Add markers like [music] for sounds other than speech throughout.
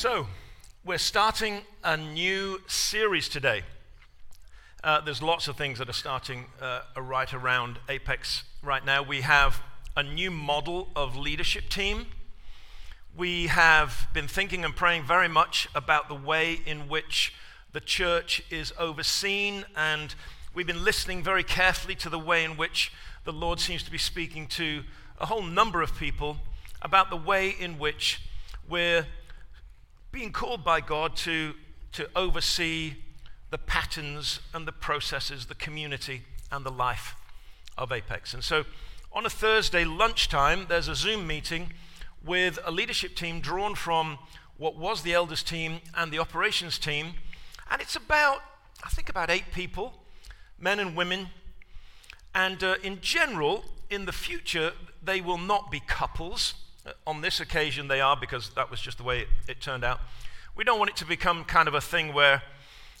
So, we're starting a new series today. Uh, there's lots of things that are starting uh, right around Apex right now. We have a new model of leadership team. We have been thinking and praying very much about the way in which the church is overseen, and we've been listening very carefully to the way in which the Lord seems to be speaking to a whole number of people about the way in which we're being called by God to, to oversee the patterns and the processes, the community and the life of Apex. And so on a Thursday lunchtime, there's a Zoom meeting with a leadership team drawn from what was the elders team and the operations team. And it's about, I think, about eight people, men and women. And uh, in general, in the future, they will not be couples. On this occasion, they are because that was just the way it, it turned out. We don't want it to become kind of a thing where,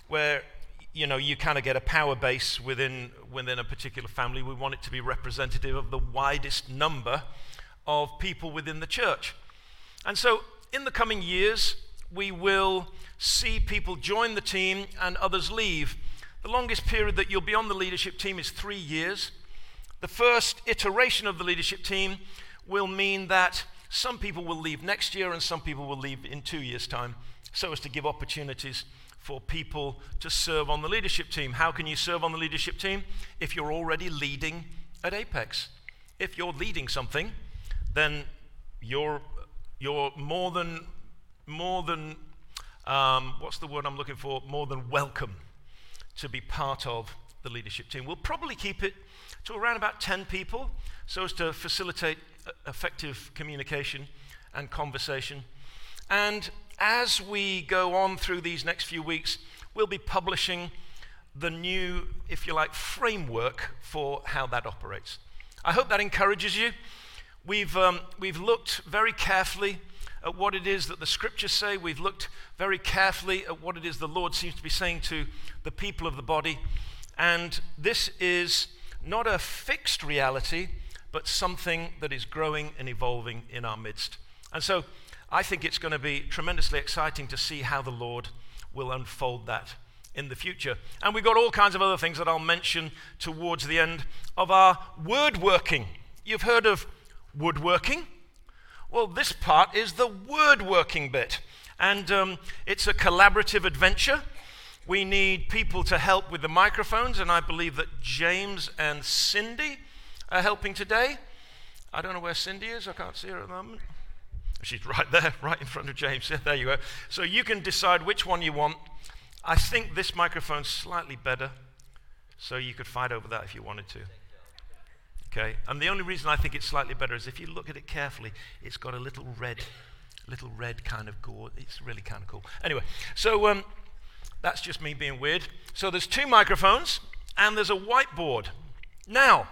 where you know, you kind of get a power base within, within a particular family. We want it to be representative of the widest number of people within the church. And so, in the coming years, we will see people join the team and others leave. The longest period that you'll be on the leadership team is three years. The first iteration of the leadership team will mean that some people will leave next year and some people will leave in two years' time, so as to give opportunities for people to serve on the leadership team. How can you serve on the leadership team? If you're already leading at Apex. If you're leading something, then you're, you're more than, more than um, what's the word I'm looking for? More than welcome to be part of the leadership team. We'll probably keep it to around about 10 people so as to facilitate effective communication and conversation. And as we go on through these next few weeks, we'll be publishing the new, if you like, framework for how that operates. I hope that encourages you. We've, um, we've looked very carefully at what it is that the scriptures say. We've looked very carefully at what it is the Lord seems to be saying to the people of the body. And this is not a fixed reality, but something that is growing and evolving in our midst. And so I think it's going to be tremendously exciting to see how the Lord will unfold that in the future. And we've got all kinds of other things that I'll mention towards the end of our word working. You've heard of woodworking? Well, this part is the word working bit. And um, it's a collaborative adventure. We need people to help with the microphones, and I believe that James and Cindy are helping today. I don't know where Cindy is, I can't see her at the moment. She's right [laughs] there, right in front of James. Yeah, there you go. So you can decide which one you want. I think this microphone's slightly better, so you could fight over that if you wanted to. Okay? And the only reason I think it's slightly better is if you look at it carefully, it's got a little red, little red kind of gore. It's really kind of cool. Anyway, so um, that's just me being weird. So there's two microphones and there's a whiteboard. Now,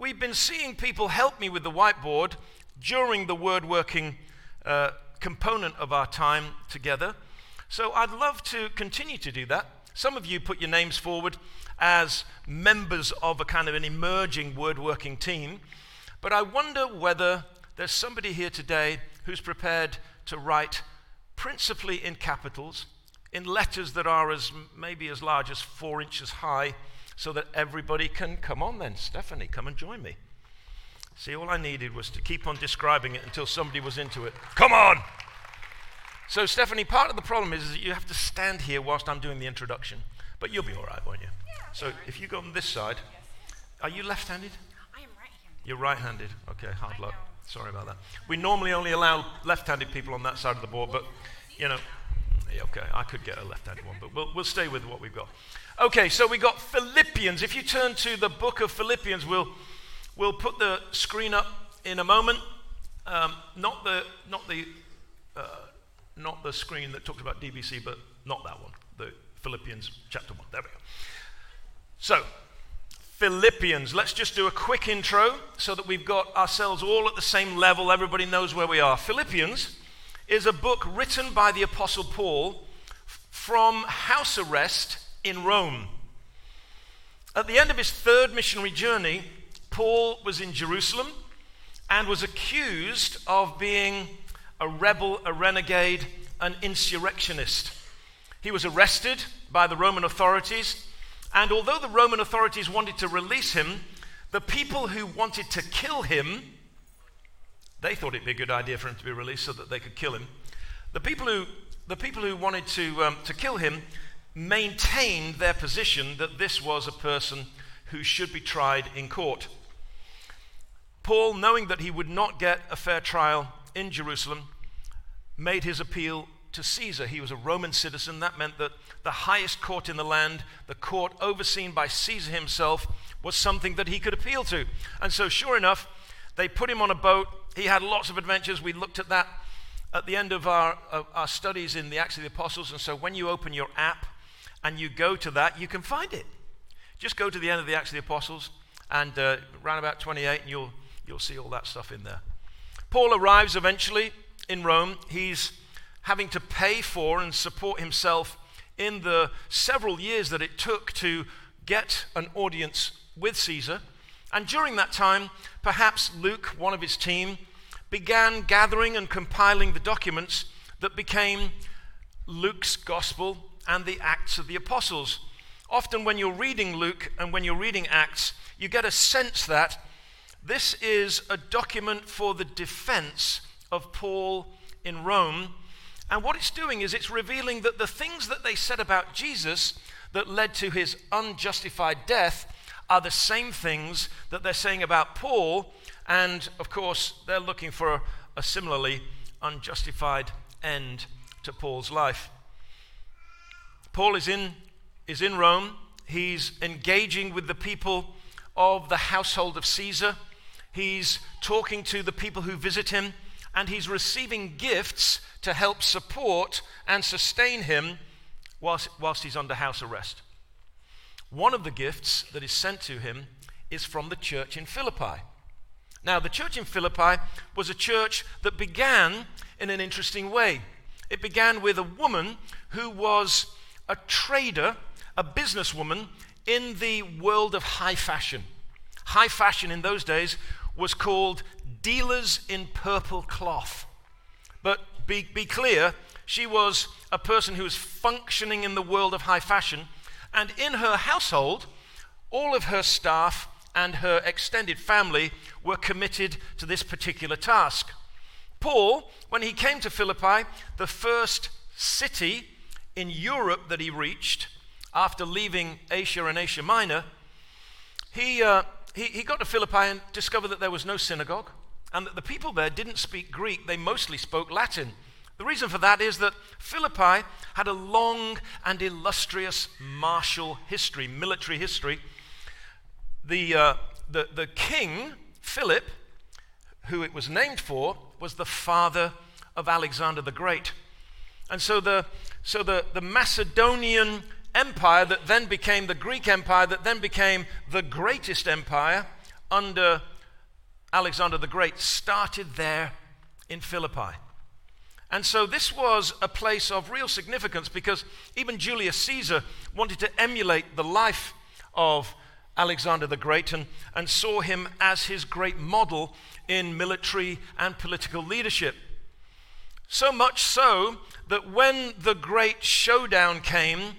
we've been seeing people help me with the whiteboard during the word working uh, component of our time together. So I'd love to continue to do that. Some of you put your names forward as members of a kind of an emerging word working team, but I wonder whether there's somebody here today who's prepared to write principally in capitals in letters that are as maybe as large as four inches high so that everybody can come on then. Stephanie come and join me. See all i needed was to keep on describing it until somebody was into it. Come on! So stephanie part of the problem is, that you have to stand here whilst i'm doing the introduction. But you'll be all right won't you? So if you go on this side are you left-handed? I am right-handed. you're right-handed. Okay hard luck. sorry about that. We normally only allow left-handed people on that side of the board but you know yeah, okay, I could get a left handed one, but we'll, we'll stay with what we've got. Okay, so we got Philippians. If you turn to the book of Philippians, we'll, we'll put the screen up in a moment. Um, not the, not, the, uh, not the screen that talked about DBC, but not that one, the Philippians chapter 1. There we go. So, Philippians. Let's just do a quick intro so that we've got ourselves all at the same level. Everybody knows where we are. Philippians is a book written by the Apostle Paul from house arrest in Rome. At the end of his third missionary journey, Paul was in Jerusalem and was accused of being a rebel, a renegade, an insurrectionist. He was arrested by the Roman authorities, and although the Roman authorities wanted to release him, the people who wanted to kill him, they thought it'd be a good idea for him to be released so that they could kill him. The people who, the people who wanted to, um, to kill him maintained their position that this was a person who should be tried in court. Paul, knowing that he would not get a fair trial in Jerusalem, made his appeal to Caesar. He was a Roman citizen. That meant that the highest court in the land, the court overseen by Caesar himself, was something that he could appeal to. And so, sure enough, they put him on a boat. He had lots of adventures. We looked at that at the end of our, of our studies in the Acts of the Apostles. And so, when you open your app and you go to that, you can find it. Just go to the end of the Acts of the Apostles and uh, around about 28, and you'll, you'll see all that stuff in there. Paul arrives eventually in Rome. He's having to pay for and support himself in the several years that it took to get an audience with Caesar. And during that time, perhaps Luke, one of his team, began gathering and compiling the documents that became Luke's gospel and the Acts of the Apostles. Often, when you're reading Luke and when you're reading Acts, you get a sense that this is a document for the defense of Paul in Rome and what it's doing is it's revealing that the things that they said about Jesus that led to his unjustified death are the same things that they're saying about Paul. And of course, they're looking for a, similarly unjustified end to Paul's life. Paul is in, is in Rome. He's engaging with the people of the household of Caesar. He's talking to the people who visit him, and he's receiving gifts to help support and sustain him whilst, whilst he's under house arrest. One of the gifts that is sent to him is from the church in Philippi. Now, the church in Philippi was a church that began in an interesting way. It began with a woman who was a trader, a businesswoman in the world of high fashion. High fashion in those days was called dealers in purple cloth. But be, be clear, she was a person who was functioning in the world of high fashion, and in her household, all of her staff and her extended family were committed to this particular task. Paul, when he came to Philippi, the first city in Europe that he reached after leaving Asia and Asia Minor, he, uh, he, he got to Philippi and discovered that there was no synagogue and that the people there didn't speak Greek, they mostly spoke Latin. The reason for that is that Philippi had a long and illustrious martial history, military history. The, uh, the, the king, Philip, who it was named for, was the father of Alexander the Great. And so the, so the, the Macedonian empire that then became the Greek empire, that then became the greatest empire under Alexander the Great started there in Philippi. And so this was a place of real significance because even Julius Caesar wanted to emulate the life of Alexander the Great and, and saw him as his great model in military and political leadership. So much so that when the great showdown came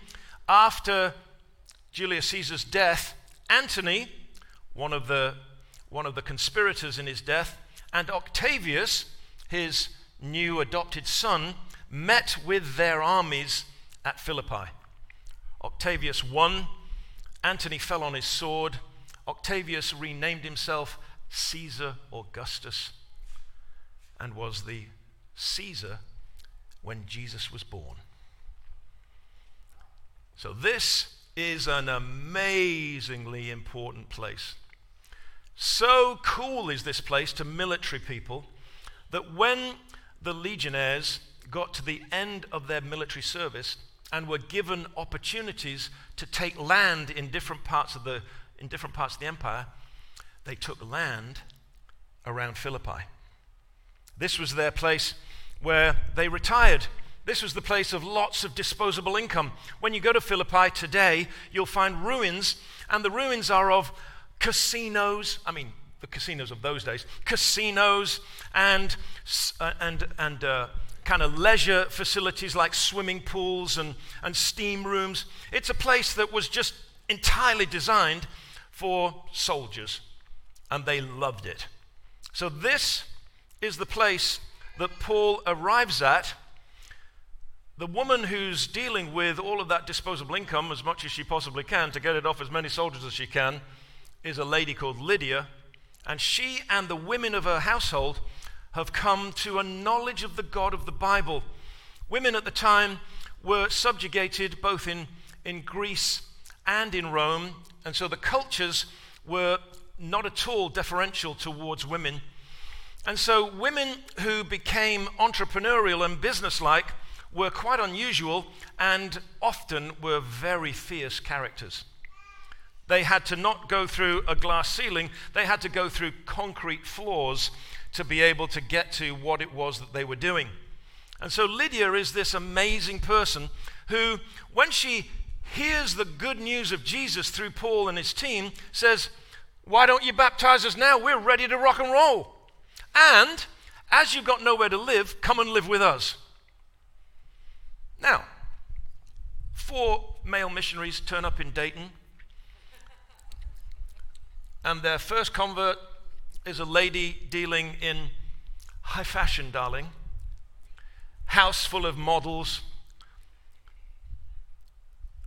after Julius Caesar's death, Antony, one of the one of the conspirators in his death, and Octavius, his new adopted son, met with their armies at Philippi. Octavius won. Antony fell on his sword. Octavius renamed himself Caesar Augustus and was the Caesar when Jesus was born. So, this is an amazingly important place. So cool is this place to military people that when the legionnaires got to the end of their military service and were given opportunities to take land in different parts of the, in different parts of the empire, they took land around Philippi. This was their place where they retired. This was the place of lots of disposable income. When you go to Philippi today, you'll find ruins, and the ruins are of casinos, I mean, the casinos of those days, casinos and, uh, and, and uh, kind of leisure facilities like swimming pools and, and steam rooms. It's a place that was just entirely designed for soldiers, and they loved it. So, this is the place that Paul arrives at. The woman who's dealing with all of that disposable income as much as she possibly can to get it off as many soldiers as she can is a lady called Lydia, and she and the women of her household have come to a knowledge of the God of the Bible. Women at the time were subjugated both in, in Greece and in Rome, and so the cultures were not at all deferential towards women. And so women who became entrepreneurial and businesslike were quite unusual and often were very fierce characters. They had to not go through a glass ceiling, they had to go through concrete floors to be able to get to what it was that they were doing. And so Lydia is this amazing person who, when she hears the good news of Jesus through Paul and his team, says, Why don't you baptize us now? We're ready to rock and roll. And as you've got nowhere to live, come and live with us. Now, four male missionaries turn up in Dayton, and their first convert is a lady dealing in high fashion, darling. House full of models.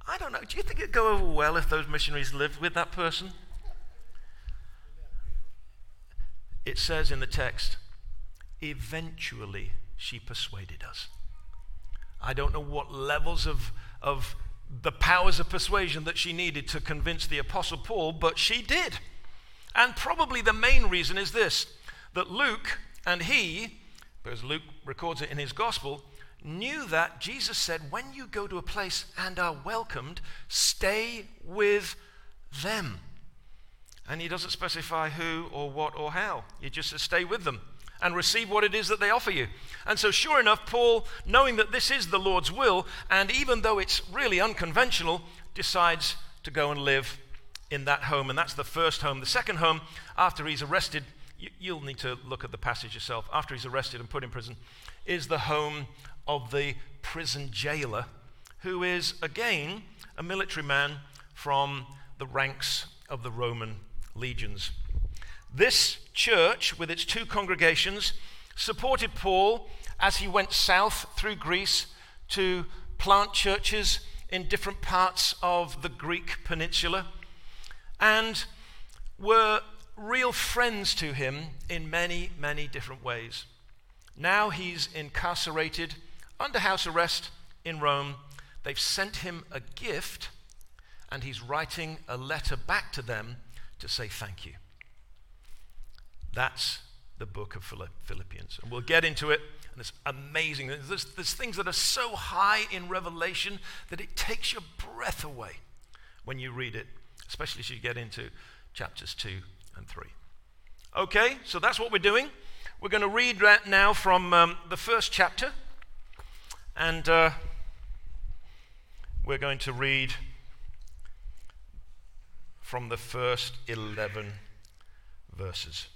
I don't know. Do you think it'd go over well if those missionaries lived with that person? It says in the text, eventually she persuaded us. I don't know what levels of, of the powers of persuasion that she needed to convince the Apostle Paul, but she did. And probably the main reason is this that Luke and he, because Luke records it in his gospel, knew that Jesus said, when you go to a place and are welcomed, stay with them. And he doesn't specify who or what or how. He just says, stay with them and receive what it is that they offer you. And so, sure enough, Paul, knowing that this is the Lord's will, and even though it's really unconventional, decides to go and live in that home, and that's the first home. The second home, after he's arrested, you, will need to look at the passage yourself, after he's arrested and put in prison, is the home of the prison jailer, who is, again, a military man from the ranks of the Roman legions. This church, with its two congregations, supported Paul as he went south through Greece to plant churches in different parts of the Greek peninsula and were real friends to him in many, many different ways. Now he's incarcerated under house arrest in Rome. They've sent him a gift, and he's writing a letter back to them to say thank you. That's the book of Philippians. And we'll get into it, and it's amazing. There's, there's things that are so high in Revelation that it takes your breath away when you read it especially as you get into chapters 2 and 3. Okay, so that's what we're doing. We're going to read right now from um, the first chapter, and uh, we're going to read from the first 11 verses.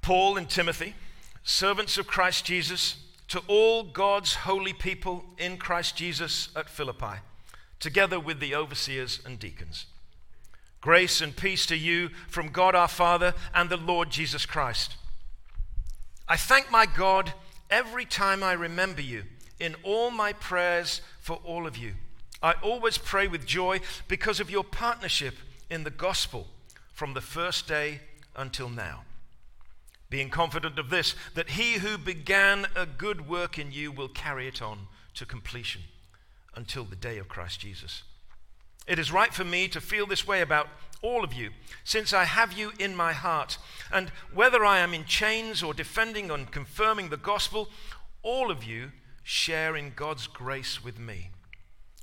Paul and Timothy, servants of Christ Jesus, to all God's holy people in Christ Jesus at Philippi together with the overseers and deacons. Grace and peace to you from God our Father and the Lord Jesus Christ. I thank my God every time I remember you in all my prayers for all of you. I always pray with joy because of your partnership in the gospel from the first day until now. Being confident of this, that he who began a good work in you will carry it on to completion until the day of Christ Jesus. It is right for me to feel this way about all of you, since I have you in my heart. And whether I am in chains or defending and confirming the gospel, all of you share in God's grace with me.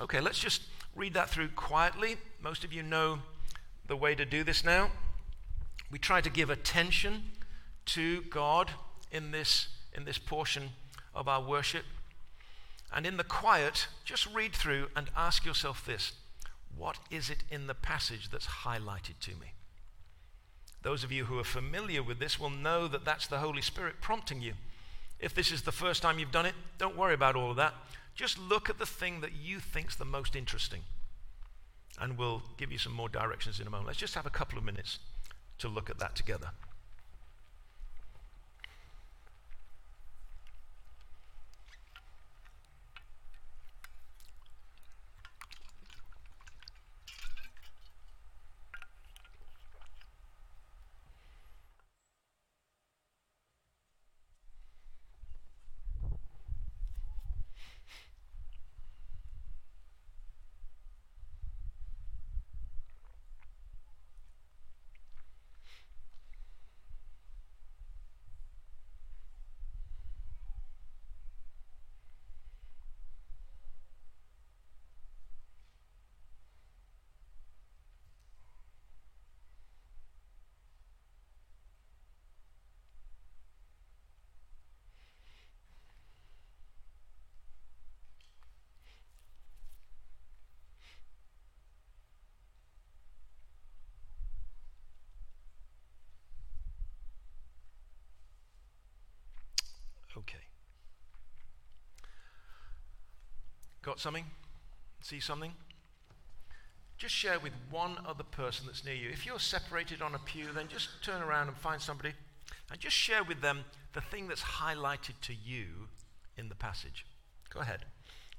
Okay, let's just read that through quietly. Most of you know the way to do this now. We try to give attention to God in this, in this portion of our worship. And in the quiet, just read through and ask yourself this What is it in the passage that's highlighted to me? Those of you who are familiar with this will know that that's the Holy Spirit prompting you. If this is the first time you've done it, don't worry about all of that. Just look at the thing that you think's the most interesting. And we'll give you some more directions in a moment. Let's just have a couple of minutes to look at that together. Okay. Something? See something? Just share with one other person that's near you. If you're separated on a pew, then just turn around and find somebody and just share with them the thing that's highlighted to you in the passage. Go ahead.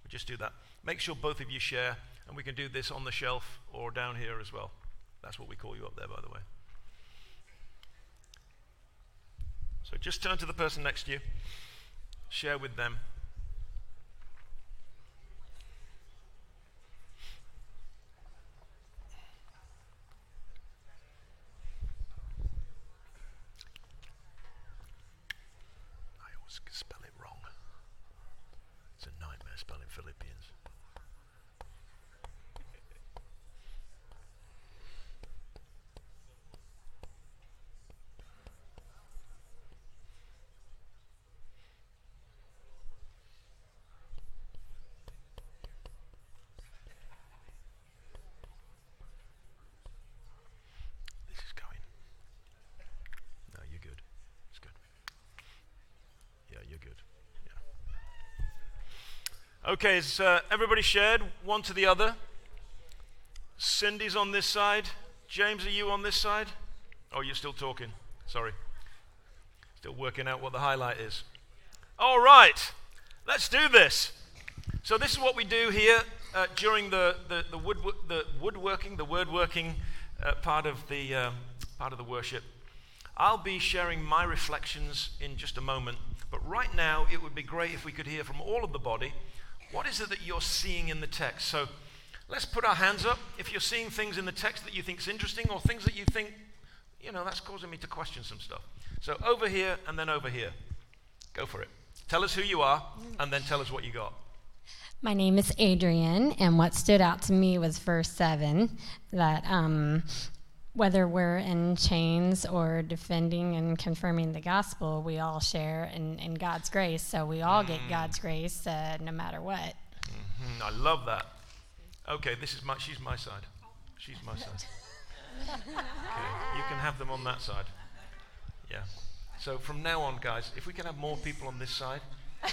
We'll just do that. Make sure both of you share, and we can do this on the shelf or down here as well. That's what we call you up there, by the way. So just turn to the person next to you share with them. I always spell it wrong. It's a nightmare spelling Philippians. This is going. No, you're good. It's good. Yeah, you're good. Yeah. Okay, is uh, everybody shared one to the other? Cindy's on this side. James, are you on this side? Oh, you're still talking. Sorry. Still working out what the highlight is. All right, let's do this. So, this is what we do here uh, during the, the, the, wood, the woodworking, the word working uh, part, of the, uh, part of the worship. I'll be sharing my reflections in just a moment, but right now it would be great if we could hear from all of the body what is it that you're seeing in the text. So, let's put our hands up. If you're seeing things in the text that you think is interesting or things that you think, you know, that's causing me to question some stuff. So, over here and then over here. Go for it. Tell us who you are and then tell us what you got. My name is Adrian, and what stood out to me was verse 7 that um, whether we're in chains or defending and confirming the gospel, we all share in, in God's grace. So we all get God's grace uh, no matter what. Mhm, I love that. Okay, this is my, she's my side. She's my side. [laughs] Okay, you can have them on that side. Yeah. So from now on, guys, if we can have more people on this side. [laughs]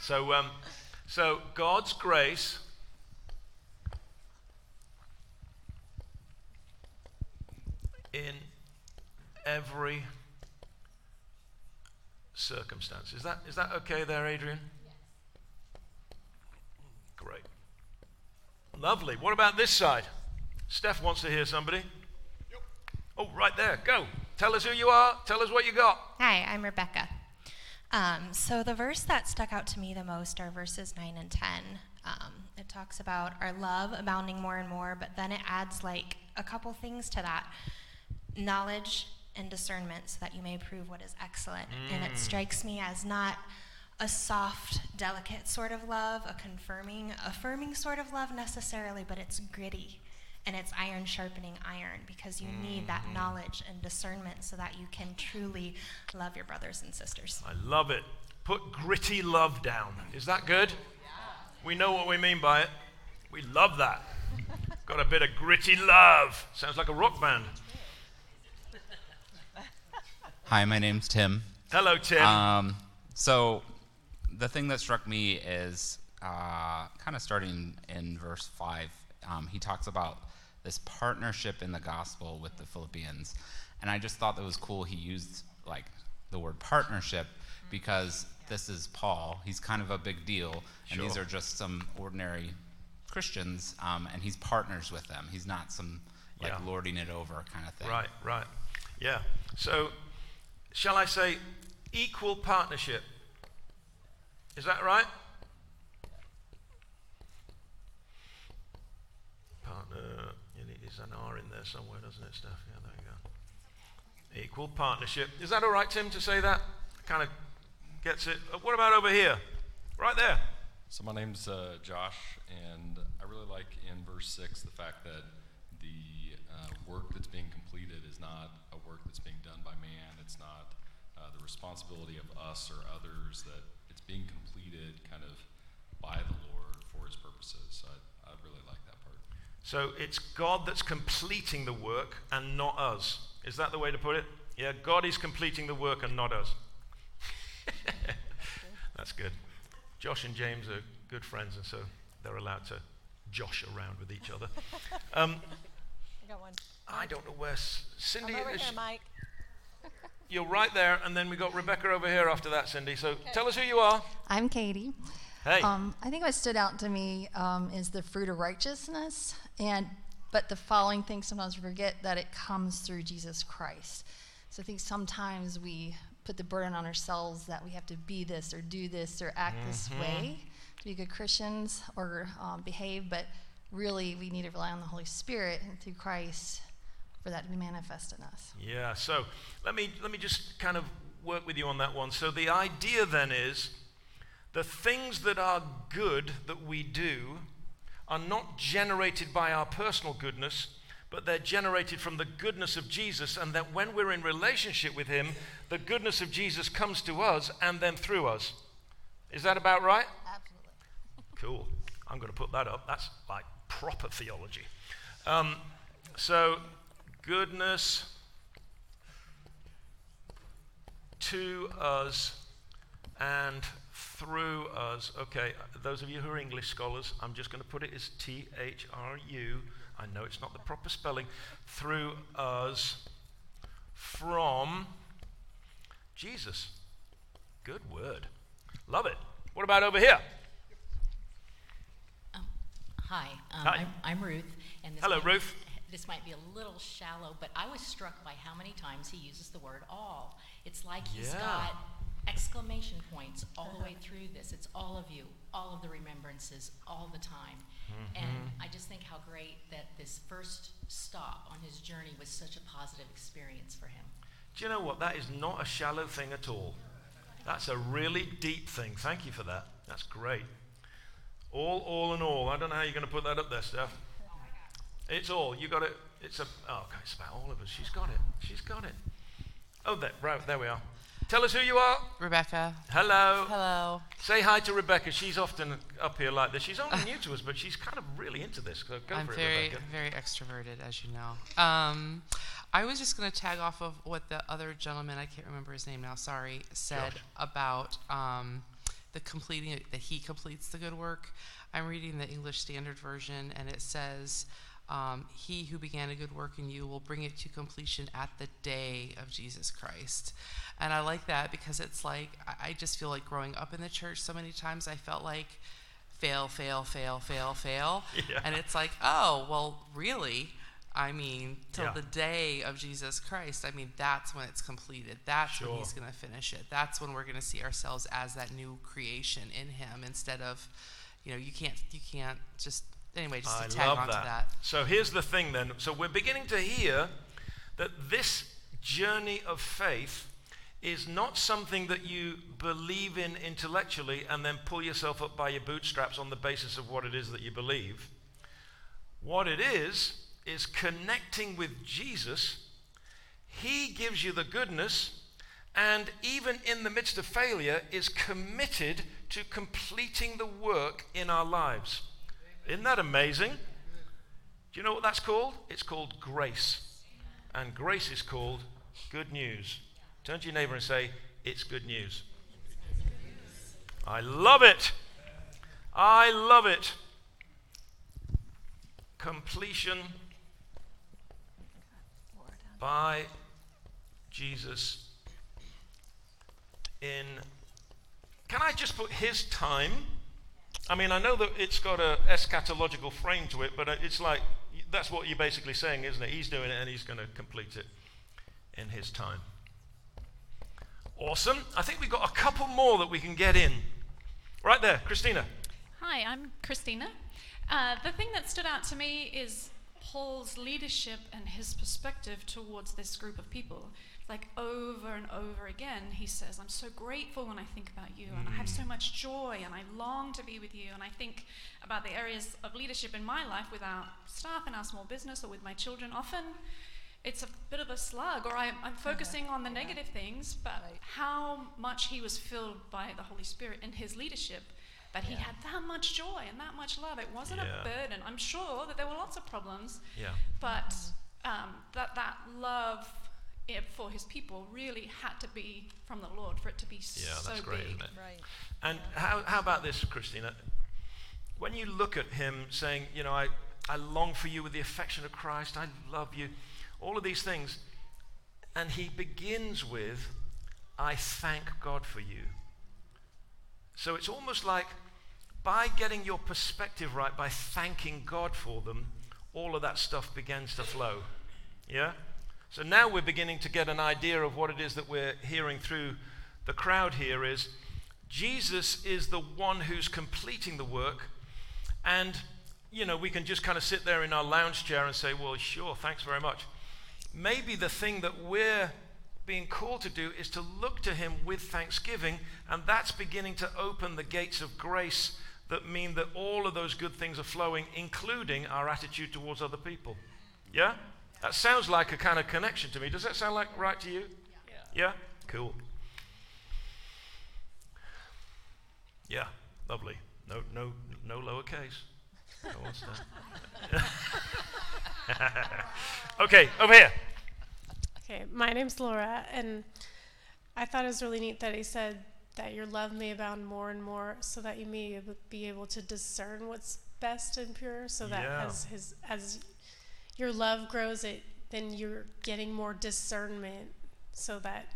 So, um, so God's grace in every circumstance. Is that, is that okay there, Adrian? Yes. Great. Lovely. What about this side? Steph wants to hear somebody. Oh, right there. Go. Tell us who you are. Tell us what you got. Hi, I'm Rebecca. Um, so the verse that stuck out to me the most are verses 9 and 10. Um, it talks about our love abounding more and more, but then it adds like a couple things to that knowledge and discernment so that you may prove what is excellent. And it mm. strikes me as not a soft, delicate sort of love, a confirming, affirming sort of love necessarily, but it's gritty and it's iron sharpening iron because you need that mm-hmm. knowledge and discernment so that you can truly love your brothers and sisters. I love it. Put gritty love down. Is that good? We know what we mean by it. We love that. Got a bit of gritty love. Sounds like a rock band. Hi, my name's Tim. Hello, Tim. Um, so, the thing that struck me is uh, kind of starting in verse 5. Um, he talks about this partnership in the gospel with the Philippians. And I just thought that was cool. He used like the word partnership because this is Paul. He's kind of a big deal. And these are just some ordinary Christians. Um, and he's partners with them. He's not some like Yeah. lording it over kind of thing. Right, right. Yeah. So, shall I say equal partnership? Is that right? Partner. There's an R in there somewhere, doesn't it, Steph? Yeah, there you go. Equal partnership. Is that all right, Tim, to say that? Kind of gets it. Uh, What about over here? Right there. So my name's uh, Josh, and I really like in verse six the fact that the uh, work that's being completed is not a work that's being done by man. It's not uh, the responsibility of us or others. That it's being completed kind of by the Lord for His purposes. So I, I really like that part. So it's God that's completing the work and not us. Is that the way to put it? Yeah, God is completing the work and not us. [laughs] that's good. Josh and James are good friends, and so they're allowed to josh around with each other. [laughs] Um, I got one. I don't know where S- Cindy I'm over is. here, Mike. You're right there, and then we got Rebecca over here after that, Cindy. So tell us who you are. I'm Katie. Hey. Um, I think what stood out to me um, is the fruit of righteousness, and but the following thing sometimes we forget that it comes through Jesus Christ. So I think sometimes we put the burden on ourselves that we have to be this or do this or act this Mm-hmm. way to be good Christians or um, behave, but really we need to rely on the Holy Spirit and through Christ for that to be manifest in us. Yeah, so let me let me just kind of work with you on that one. So the idea then is the things that are good that we do are not generated by our personal goodness, but they're generated from the goodness of Jesus, and that when we're in relationship with Him, the goodness of Jesus comes to us and then through us. Is that about right? Absolutely. [laughs] Cool. I'm going to put that up. That's like proper theology. Um, so, goodness to us and through us. Okay, those of you who are English scholars, I'm just going to put it as T H R U. I know it's not the proper spelling. Through us from Jesus. Good word. Love it. What about over here? Hi, um, Hi. I'm, I'm Ruth. And this Hello, Ruth. This might be a little shallow, but I was struck by how many times he uses the word all. It's like he's Yeah. got exclamation points all the way through this. It's all of you, all of the remembrances, all the time. Mm-hmm. And I just think how great that this first stop on his journey was such a positive experience for him. Do you know what? That is not a shallow thing at all. That's a really deep thing. Thank you for that. That's great. All, all, and all. I don't know how you're going to put that up there, Steph. It's all. You got it. It's a. Oh, okay, it's about all of us. She's got it. She's got it. Oh, there, right, there we are. Tell us who you are. Rebecca. Hello. Hello. Say hi to Rebecca. She's often up here like this. She's only [laughs] new to us, but she's kind of really into this. So go I'm for it, very, Rebecca. very extroverted, as you know. Um, I was just going to tag off of what the other gentleman, I can't remember his name now, sorry, said Josh. about um, the completing, that he completes the good work. I'm reading the English Standard Version, and it says, um, He who began a good work in you will bring it to completion at the day of Jesus Christ. And I like that because it's like, I, I just feel like growing up in the church, so many times I felt like, fail, fail, fail, fail, fail. [laughs] Yeah. And it's like, oh, well, really? I mean, till Yeah. the day of Jesus Christ. I mean, that's when it's completed. That's when He's going to finish it. That's when we're going to see ourselves as that new creation in Him instead of, you know, you can't, you can't just, anyway, just to I tag love onto that. that. So here's the thing then. So we're beginning to hear that this journey of faith is not something that you believe in intellectually and then pull yourself up by your bootstraps on the basis of what it is that you believe. What it is, is connecting with Jesus. He gives you the goodness, and even in the midst of failure, is committed to completing the work in our lives. Isn't that amazing? Do you know what that's called? It's called grace. And grace is called good news. Turn to your neighbor and say, It's good news. I love it. I love it. Completion by Jesus in. Can I just put his time? I mean, I know that it's got a eschatological frame to it, but it's like that's what you're basically saying, isn't it? He's doing it and he's going to complete it in his time. Awesome. I think we've got a couple more that we can get in. Right there, Christina. Hi, I'm Christina. Uh, the thing that stood out to me is Paul's leadership and his perspective towards this group of people. Like over and over again, he says, I'm so grateful when I think about you, and I have so mm. much joy, and I long to be with you. And I think about the areas of leadership in my life with our staff in our small business or with my children. Often it's a bit of a slug, or I, am uh-huh. focusing on the negative things, but right. how much he was filled by the Holy Spirit in his leadership, that he yeah. had that much joy and that much love. It wasn't yeah. a burden. I'm sure that there were lots of problems, yeah. but mm-hmm. um, that that love for his people really had to be from the Lord for it to be so. yeah, so that's great, big. Isn't it? Right. And how, how about this, Christina? When you look at him saying, you know, I, I long for you with the affection of Christ, I love you all of these things. And he begins with, I thank God for you. So it's almost like by getting your perspective right, by thanking God for them, all of that stuff begins to flow. Yeah? So now we're beginning to get an idea of what it is that we're hearing through the crowd here is Jesus is the one who's completing the work and you know we can just kind of sit there in our lounge chair and say well sure thanks very much maybe the thing that we're being called to do is to look to Him with thanksgiving, and that's beginning to open the gates of grace that mean that all of those good things are flowing, including our attitude towards other people. Yeah? That sounds like a kind of connection to me. Does that sound like right to you? Yeah? yeah? Cool. Yeah, lovely. No, no, no lowercase. No one's done. [laughs] okay, over here. Okay, my name's Laura, and I thought it was really neat that he said that your love may abound more and more, so that you may be able to discern what's best and pure. So that yeah. as his as your love grows, it then you're getting more discernment, so that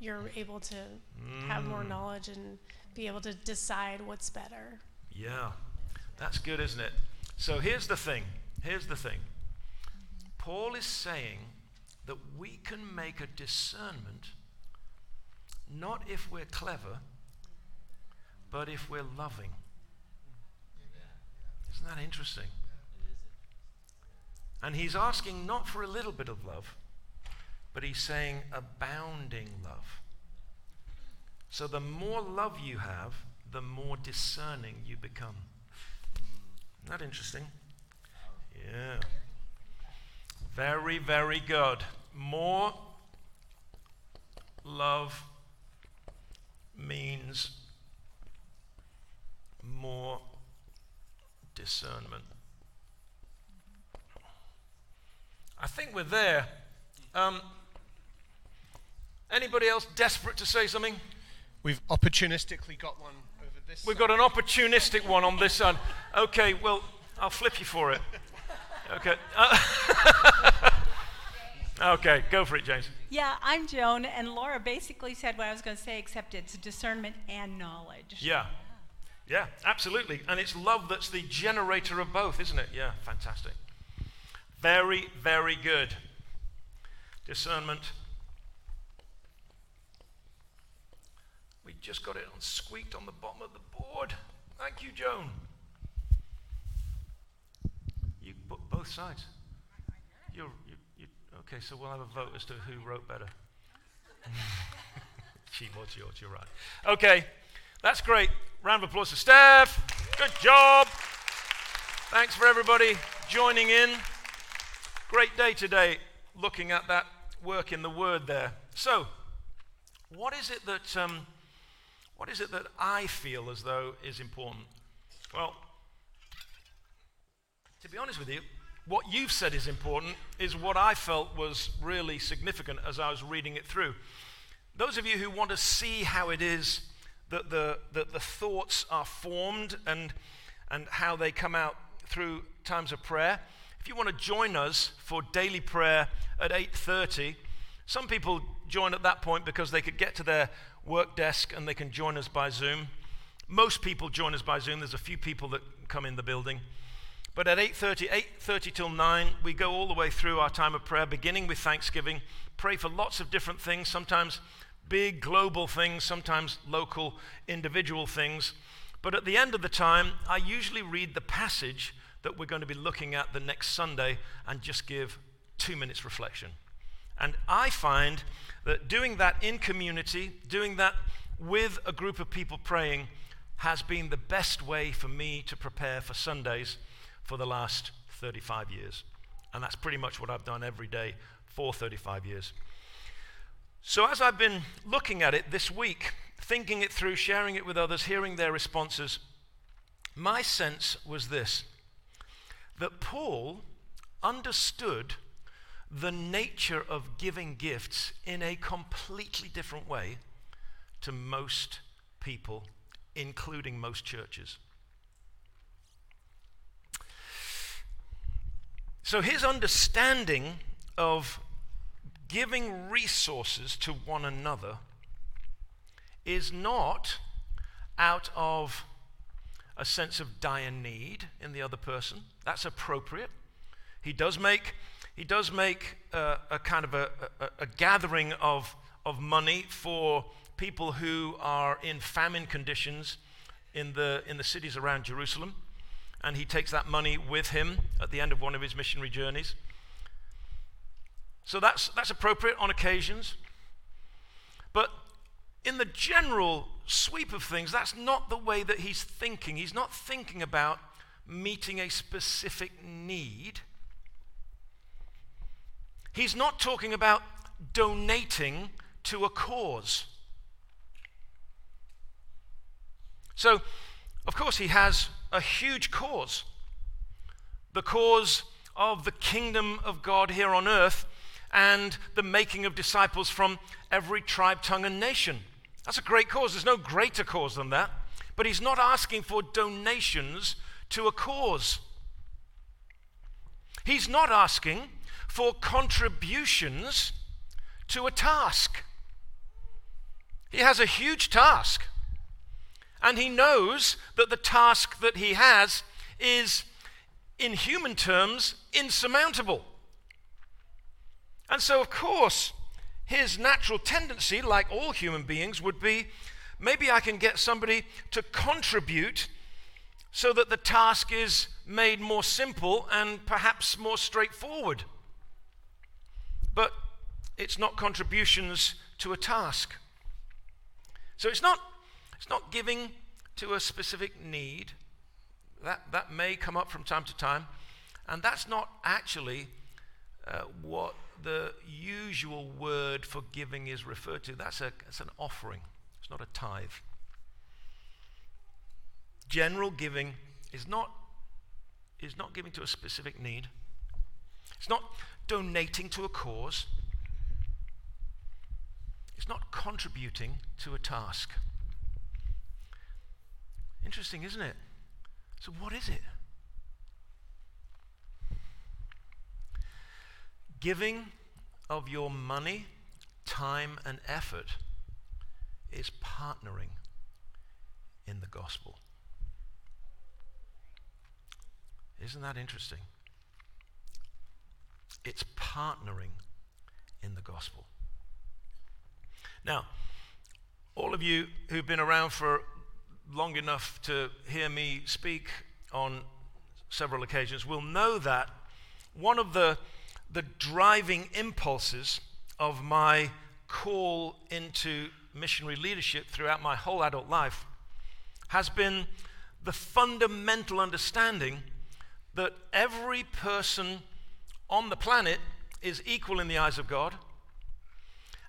you're able to mm. have more mm. knowledge and be able to decide what's better. Yeah, that's good, isn't it? So here's the thing. Here's the thing. Paul is saying that we can make a discernment not if we're clever, but if we're loving. Isn't that interesting? And he's asking not for a little bit of love, but he's saying abounding love. So the more love you have, the more discerning you become. Isn't that interesting? Yeah. Very, very good. More love means more discernment. I think we're there. Um, anybody else desperate to say something? We've opportunistically got one over this. We've side. got an opportunistic one on this side. Okay, well, I'll flip you for it. Okay. Uh, [laughs] okay, go for it, James. Yeah, I'm Joan, and Laura basically said what I was going to say, except it's discernment and knowledge. Yeah. Yeah, absolutely. And it's love that's the generator of both, isn't it? Yeah, fantastic. Very, very good. Discernment. We just got it squeaked on the bottom of the board. Thank you, Joan. You put both sides. You're, you, you, Okay, so we'll have a vote as to who wrote better. [laughs] she was yours, you're right. Okay, that's great. Round of applause for Steph. Good job. Thanks for everybody joining in. Great day today looking at that work in the Word there. So, what is it that, um, what is it that I feel as though is important? Well, to be honest with you, what you've said is important is what I felt was really significant as I was reading it through. Those of you who want to see how it is that the, that the thoughts are formed and, and how they come out through times of prayer, if you want to join us for daily prayer at 8:30, some people join at that point because they could get to their work desk and they can join us by Zoom. Most people join us by Zoom. There's a few people that come in the building. But at 8:30, 8:30 till 9, we go all the way through our time of prayer, beginning with Thanksgiving. Pray for lots of different things, sometimes big global things, sometimes local individual things. But at the end of the time, I usually read the passage that we're going to be looking at the next Sunday and just give two minutes reflection. And I find that doing that in community, doing that with a group of people praying, has been the best way for me to prepare for Sundays for the last 35 years. And that's pretty much what I've done every day for 35 years. So, as I've been looking at it this week, thinking it through, sharing it with others, hearing their responses, my sense was this that Paul understood the nature of giving gifts in a completely different way to most people, including most churches. So his understanding of giving resources to one another is not out of a sense of dire need in the other person. That's appropriate. He does make, he does make uh, a kind of a, a, a gathering of, of money for people who are in famine conditions in the, in the cities around Jerusalem. And he takes that money with him at the end of one of his missionary journeys. So that's, that's appropriate on occasions. But in the general sweep of things, that's not the way that he's thinking. He's not thinking about meeting a specific need. He's not talking about donating to a cause. So, of course, he has a huge cause the cause of the kingdom of God here on earth and the making of disciples from every tribe, tongue, and nation. That's a great cause. There's no greater cause than that. But he's not asking for donations to a cause. He's not asking for contributions to a task. He has a huge task. And he knows that the task that he has is, in human terms, insurmountable. And so, of course, his natural tendency, like all human beings, would be maybe I can get somebody to contribute so that the task is made more simple and perhaps more straightforward. But it's not contributions to a task. So it's not, it's not giving to a specific need. That, that may come up from time to time. And that's not actually uh, what the usual word for giving is referred to. That's, a, that's an offering, it's not a tithe. General giving is not, is not giving to a specific need, it's not donating to a cause, it's not contributing to a task. Interesting, isn't it? So, what is it? Giving of your money, time, and effort is partnering in the gospel. Isn't that interesting? It's partnering in the gospel. Now, all of you who've been around for long enough to hear me speak on several occasions will know that one of the the driving impulses of my call into missionary leadership throughout my whole adult life has been the fundamental understanding that every person on the planet is equal in the eyes of God,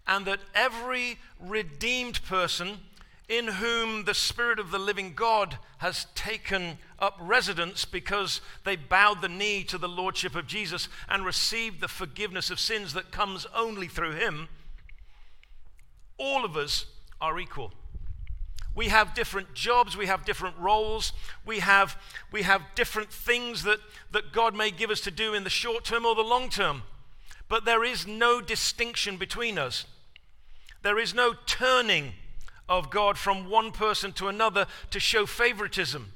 and that every redeemed person in whom the Spirit of the living God has taken up residence because they bowed the knee to the Lordship of Jesus and received the forgiveness of sins that comes only through Him, all of us are equal. We have different jobs, we have different roles, we have, we have different things that, that God may give us to do in the short term or the long term. But there is no distinction between us. There is no turning of God from one person to another to show favoritism.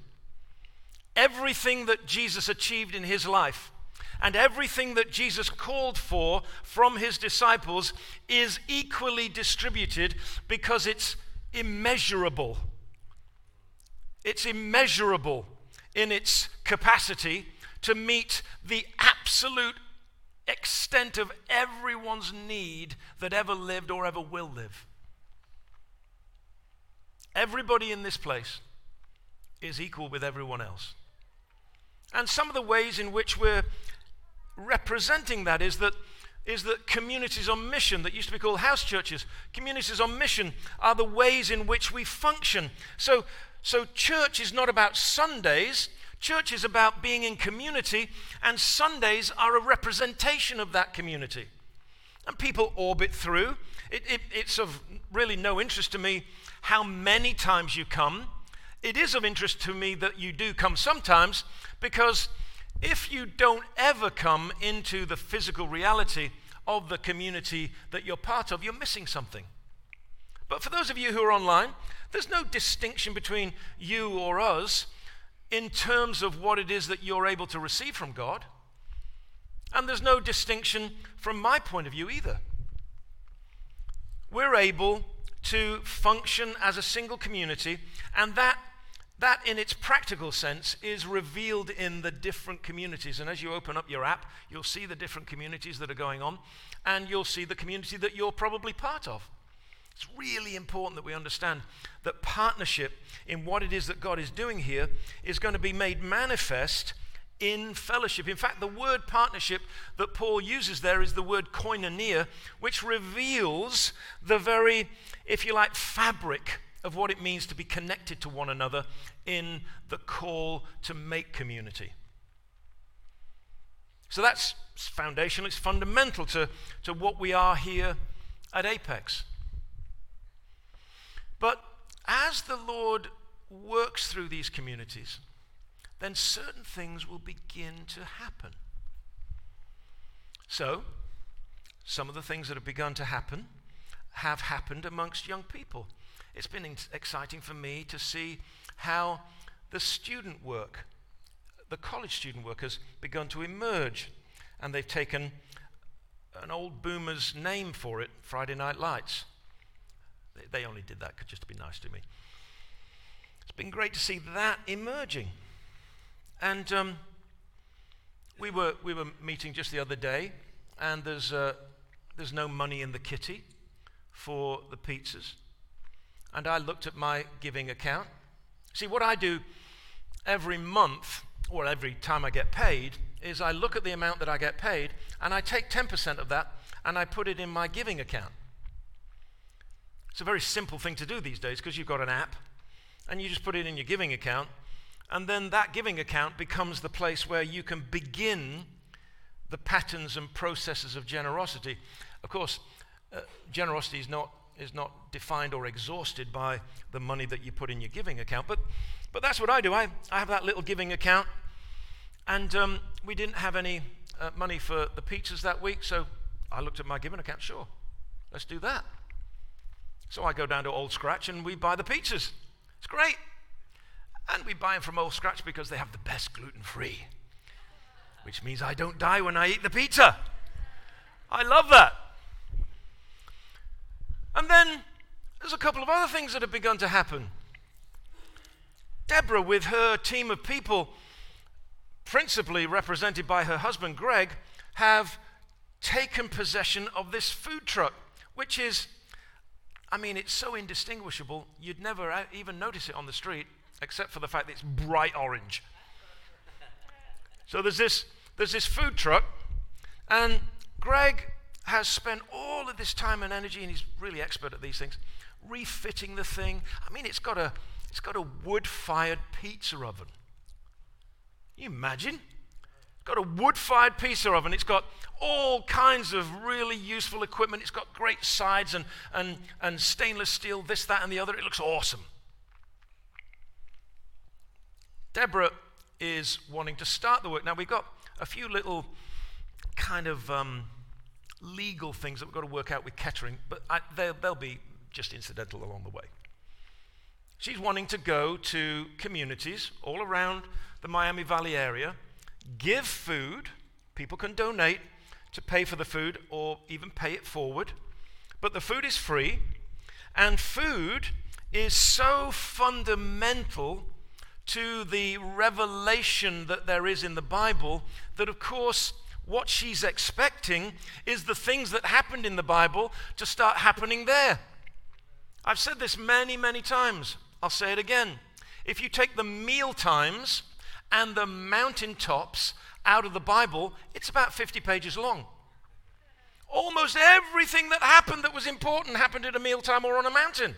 Everything that Jesus achieved in his life and everything that Jesus called for from his disciples is equally distributed because it's immeasurable. It's immeasurable in its capacity to meet the absolute extent of everyone's need that ever lived or ever will live. Everybody in this place is equal with everyone else. And some of the ways in which we're representing that is that is that communities on mission that used to be called house churches communities on mission are the ways in which we function. So so church is not about sundays. Church is about being in community and sundays are a representation of that community. And people orbit through. It, it, it's of really no interest to me how many times you come it is of interest to me that you do come sometimes because if you don't ever come into the physical reality of the community that you're part of, you're missing something. But for those of you who are online, there's no distinction between you or us in terms of what it is that you're able to receive from God. And there's no distinction from my point of view either. We're able to function as a single community, and that that, in its practical sense, is revealed in the different communities. And as you open up your app, you'll see the different communities that are going on, and you'll see the community that you're probably part of. It's really important that we understand that partnership in what it is that God is doing here is going to be made manifest in fellowship. In fact, the word partnership that Paul uses there is the word koinonia, which reveals the very, if you like, fabric of what it means to be connected to one another in the call to make community. So that's foundational, it's fundamental to, to what we are here at Apex. But as the Lord works through these communities, then certain things will begin to happen. So, some of the things that have begun to happen have happened amongst young people it's been exciting for me to see how the student work, the college student work, has begun to emerge. And they've taken an old boomer's name for it, Friday Night Lights. They, they only did that just to be nice to me. It's been great to see that emerging. And um, we, were, we were meeting just the other day, and there's, uh, there's no money in the kitty for the pizzas and I looked at my giving account. See, what I do every month, or every time I get paid, is I look at the amount that I get paid and I take 10% of that and I put it in my giving account. It's a very simple thing to do these days because you've got an app and you just put it in your giving account, and then that giving account becomes the place where you can begin the patterns and processes of generosity. Of course, uh, generosity is not is not defined or exhausted by the money that you put in your giving account. But, but that's what I do. I, I have that little giving account, and um, we didn't have any uh, money for the pizzas that week, so I looked at my giving account. Sure, let's do that. So I go down to Old Scratch and we buy the pizzas. It's great. And we buy them from Old Scratch because they have the best gluten free, which means I don't die when I eat the pizza. I love that. And then there's a couple of other things that have begun to happen. Deborah, with her team of people, principally represented by her husband Greg, have taken possession of this food truck, which is, I mean, it's so indistinguishable, you'd never even notice it on the street, except for the fact that it's bright orange. So there's this, there's this food truck, and Greg has spent all of this time and energy, and he's really expert at these things, refitting the thing. I mean, it's got a, it's got a wood-fired pizza oven. Can you imagine? Got a wood-fired pizza oven. It's got all kinds of really useful equipment. It's got great sides and, and, and stainless steel, this, that, and the other. It looks awesome. Deborah is wanting to start the work. Now, we've got a few little kind of um, legal things that we've got to work out with Kettering, but I, they'll, they'll be just incidental along the way. She's wanting to go to communities all around the Miami Valley area, give food, people can donate to pay for the food or even pay it forward, but the food is free, and food is so fundamental to the revelation that there is in the Bible that, of course, what she's expecting is the things that happened in the Bible to start happening there. I've said this many, many times. I'll say it again. If you take the meal times and the mountaintops out of the Bible, it's about 50 pages long. Almost everything that happened that was important happened at a mealtime or on a mountain.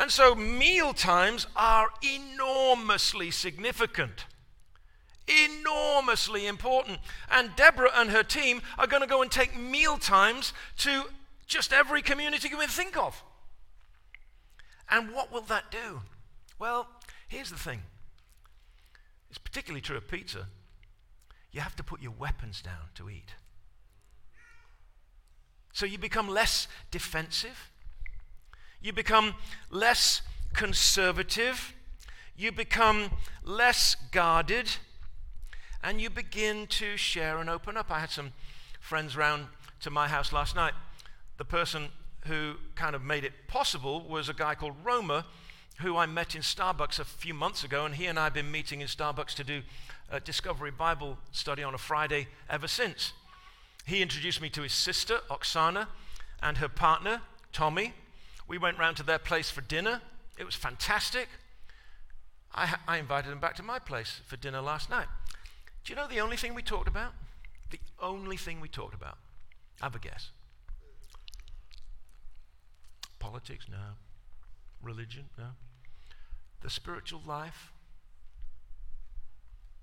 And so meal times are enormously significant enormously important. And Deborah and her team are going to go and take meal times to just every community you can think of. And what will that do? Well, here's the thing it's particularly true of pizza. You have to put your weapons down to eat. So you become less defensive, you become less conservative, you become less guarded and you begin to share and open up. I had some friends round to my house last night. The person who kind of made it possible was a guy called Roma, who I met in Starbucks a few months ago, and he and I have been meeting in Starbucks to do a Discovery Bible study on a Friday ever since. He introduced me to his sister, Oksana, and her partner, Tommy. We went round to their place for dinner. It was fantastic. I, I invited them back to my place for dinner last night. Do you know the only thing we talked about? The only thing we talked about. Have a guess. Politics? No. Religion? No. The spiritual life?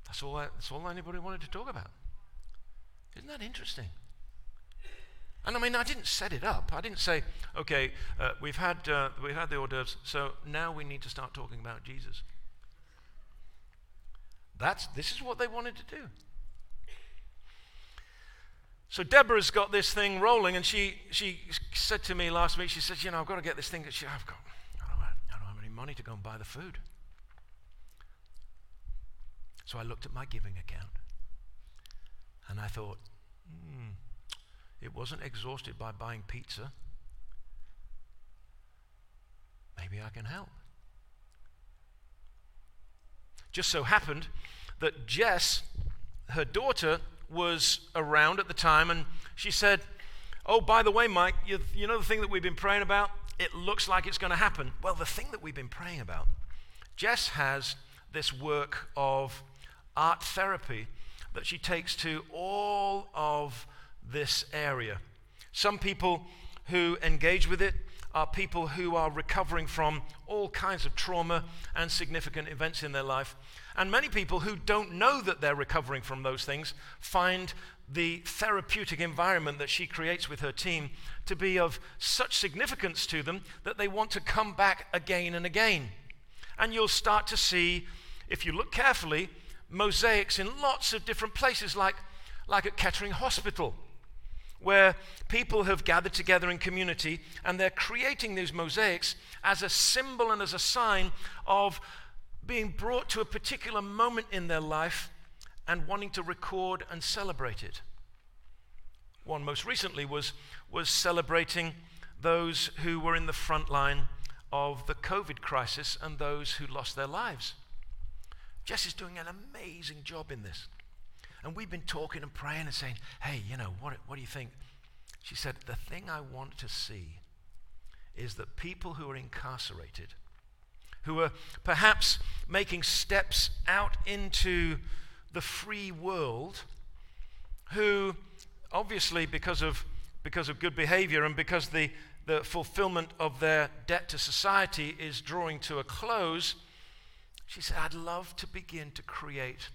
That's all, I, that's all anybody wanted to talk about. Isn't that interesting? And I mean, I didn't set it up. I didn't say, okay, uh, we've, had, uh, we've had the hors d'oeuvres, so now we need to start talking about Jesus. That's, this is what they wanted to do. So Deborah's got this thing rolling, and she, she said to me last week, she says, you know, I've got to get this thing. She, I've got, I don't, I don't have any money to go and buy the food. So I looked at my giving account, and I thought, hmm, it wasn't exhausted by buying pizza. Maybe I can help. Just so happened that Jess, her daughter, was around at the time, and she said, Oh, by the way, Mike, you, you know the thing that we've been praying about? It looks like it's going to happen. Well, the thing that we've been praying about, Jess has this work of art therapy that she takes to all of this area. Some people who engage with it are people who are recovering from all kinds of trauma and significant events in their life. And many people who don't know that they're recovering from those things find the therapeutic environment that she creates with her team to be of such significance to them that they want to come back again and again. And you'll start to see, if you look carefully, mosaics in lots of different places, like, like at Kettering Hospital where people have gathered together in community and they're creating these mosaics as a symbol and as a sign of being brought to a particular moment in their life and wanting to record and celebrate it. One most recently was, was celebrating those who were in the front line of the COVID crisis and those who lost their lives. Jess is doing an amazing job in this. And we've been talking and praying and saying, hey, you know, what, what do you think? She said, the thing I want to see is that people who are incarcerated, who are perhaps making steps out into the free world, who obviously because of, because of good behavior and because the, the fulfillment of their debt to society is drawing to a close, she said, I'd love to begin to create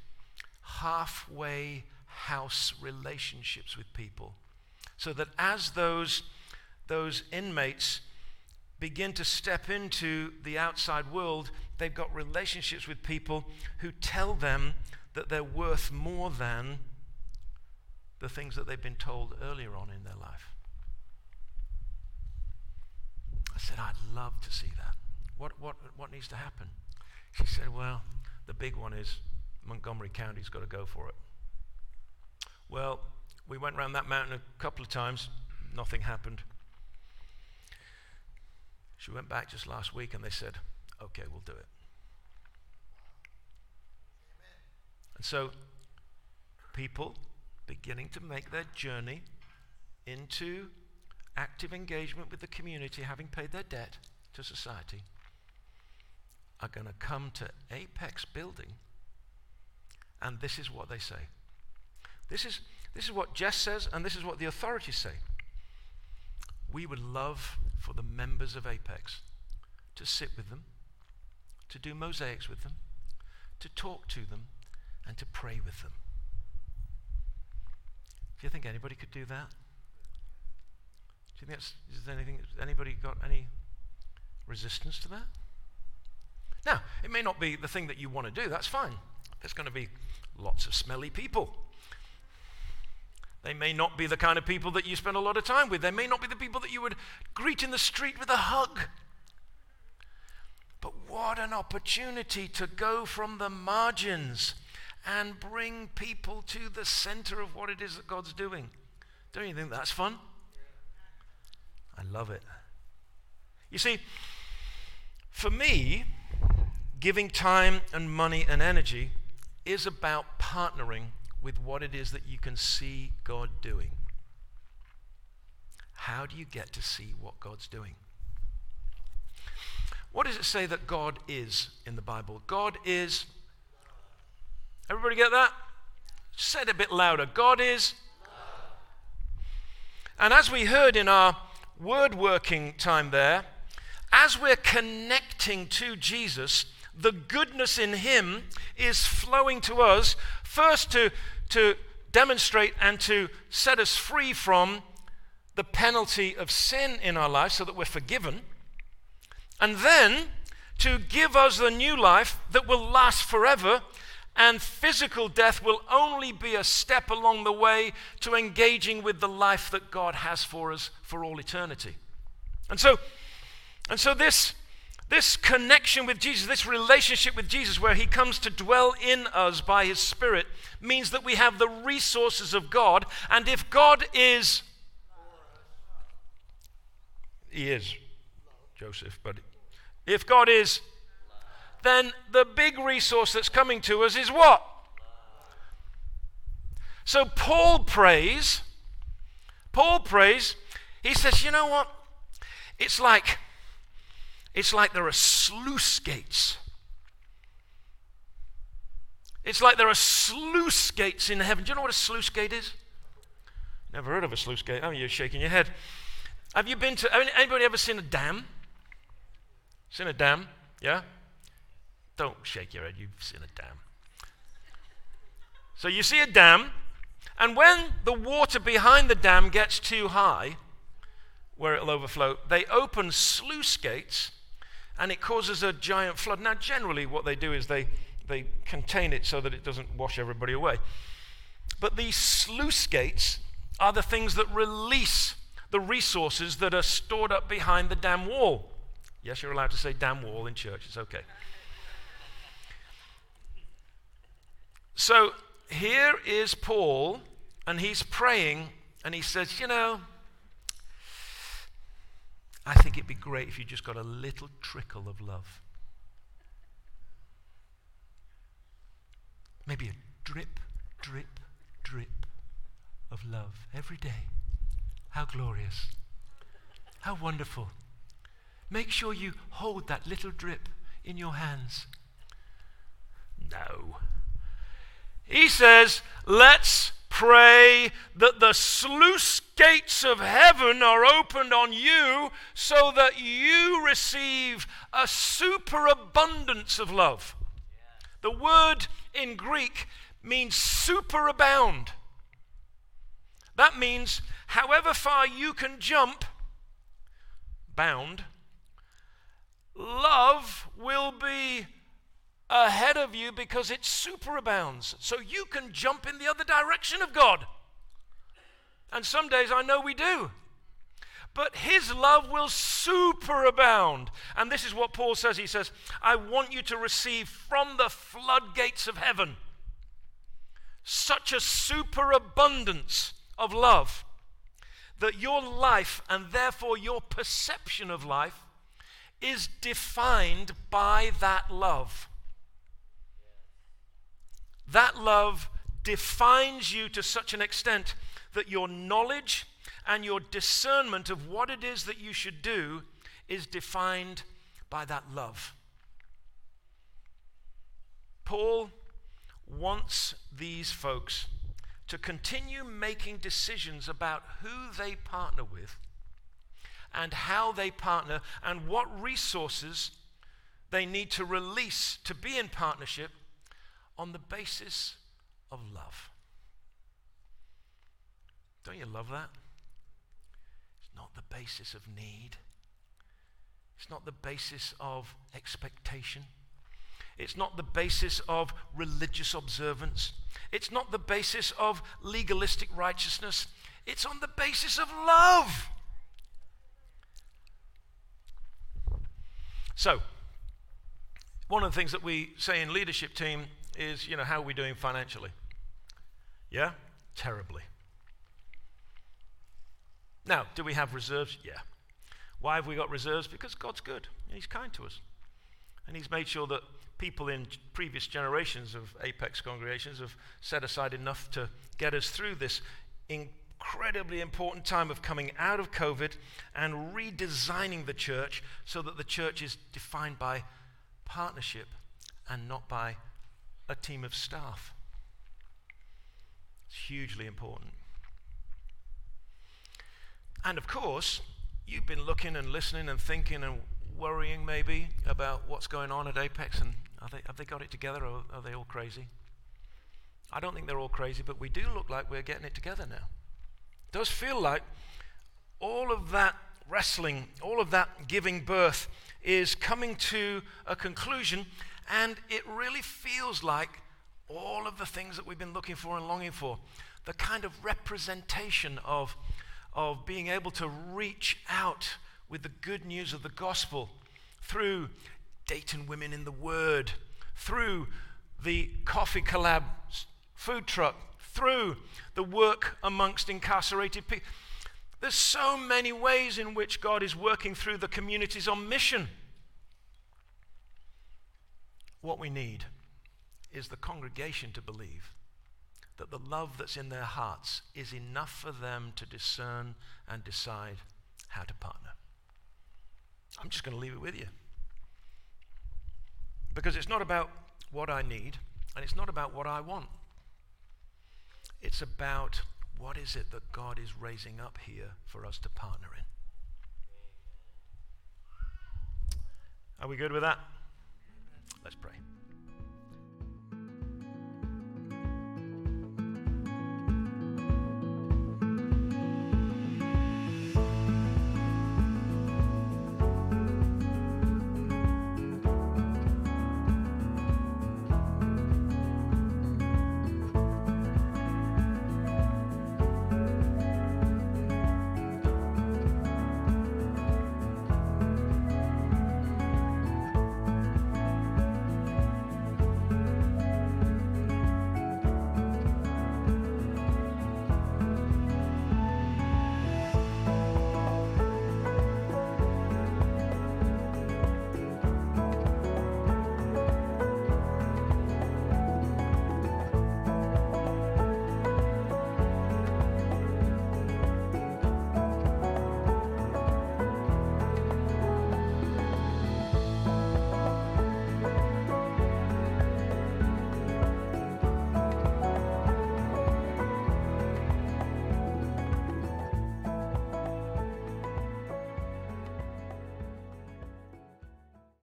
halfway house relationships with people so that as those, those inmates begin to step into the outside world, they've got relationships with people who tell them that they're worth more than the things that they've been told earlier on in their life. I said, I'd love to see that. What, what, what needs to happen? She said, Well, the big one is Montgomery County's got to go for it. Well, we went around that mountain a couple of times, nothing happened. She went back just last week and they said, Okay, we'll do it. And so, people beginning to make their journey into active engagement with the community, having paid their debt to society, are going to come to Apex Building, and this is what they say. This is, this is what Jess says, and this is what the authorities say. We would love for the members of Apex to sit with them, to do mosaics with them, to talk to them, and to pray with them. Do you think anybody could do that? Do you think that's, is anything, anybody got any resistance to that? Now, it may not be the thing that you want to do, that's fine. There's going to be lots of smelly people. They may not be the kind of people that you spend a lot of time with. They may not be the people that you would greet in the street with a hug. But what an opportunity to go from the margins and bring people to the center of what it is that God's doing. Don't you think that's fun? I love it. You see, for me, giving time and money and energy is about partnering with what it is that you can see God doing. How do you get to see what God's doing? What does it say that God is in the Bible? God is. Everybody get that? Say it a bit louder. God is. And as we heard in our word working time there, as we're connecting to Jesus, the goodness in him is flowing to us first to, to demonstrate and to set us free from the penalty of sin in our life so that we're forgiven, and then to give us the new life that will last forever. And physical death will only be a step along the way to engaging with the life that God has for us for all eternity. And so, and so this this connection with Jesus, this relationship with Jesus, where He comes to dwell in us by His Spirit, means that we have the resources of God. And if God is, He is, Joseph, but if God is, then the big resource that's coming to us is what? So Paul prays, Paul prays, he says, you know what? It's like it's like there are sluice gates. It's like there are sluice gates in heaven. Do you know what a sluice gate is? Never heard of a sluice gate. Oh, you're shaking your head. Have you been to, anybody ever seen a dam? Seen a dam? Yeah? Don't shake your head, you've seen a dam. So you see a dam, and when the water behind the dam gets too high, where it'll overflow, they open sluice gates and it causes a giant flood. Now, generally, what they do is they, they contain it so that it doesn't wash everybody away. But these sluice gates are the things that release the resources that are stored up behind the dam wall. Yes, you're allowed to say dam wall in church, it's okay. So here is Paul, and he's praying, and he says, You know, I think it'd be great if you just got a little trickle of love. Maybe a drip, drip, drip of love every day. How glorious. How wonderful. Make sure you hold that little drip in your hands. No. He says, let's pray that the sluice gates of heaven are opened on you so that you receive a superabundance of love. The word in Greek means superabound. That means however far you can jump, bound, love will be ahead of you because it superabounds. So you can jump in the other direction of God. And some days I know we do. But his love will superabound. And this is what Paul says. He says, I want you to receive from the floodgates of heaven such a superabundance of love that your life and therefore your perception of life is defined by that love. That love defines you to such an extent that your knowledge and your discernment of what it is that you should do is defined by that love. Paul wants these folks to continue making decisions about who they partner with and how they partner and what resources they need to release to be in partnership on the basis of love. Don't you love that? It's not the basis of need. It's not the basis of expectation. It's not the basis of religious observance. It's not the basis of legalistic righteousness. It's on the basis of love. So, one of the things that we say in leadership team is, you know, how are we doing financially? Yeah? Terribly. Now, do we have reserves? Yeah. Why have we got reserves? Because God's good. He's kind to us. And He's made sure that people in previous generations of Apex congregations have set aside enough to get us through this incredibly important time of coming out of COVID and redesigning the church so that the church is defined by partnership and not by a team of staff. It's hugely important. And of course, you've been looking and listening and thinking and worrying maybe about what's going on at Apex and they, have they got it together or are they all crazy? I don't think they're all crazy, but we do look like we're getting it together now. It does feel like all of that wrestling, all of that giving birth is coming to a conclusion, and it really feels like all of the things that we've been looking for and longing for the kind of representation of of being able to reach out with the good news of the gospel through Dayton Women in the Word, through the Coffee Collab food truck, through the work amongst incarcerated people. There's so many ways in which God is working through the communities on mission. What we need is the congregation to believe that the love that's in their hearts is enough for them to discern and decide how to partner. I'm just going to leave it with you. Because it's not about what I need, and it's not about what I want. It's about what is it that God is raising up here for us to partner in. Are we good with that? Let's pray.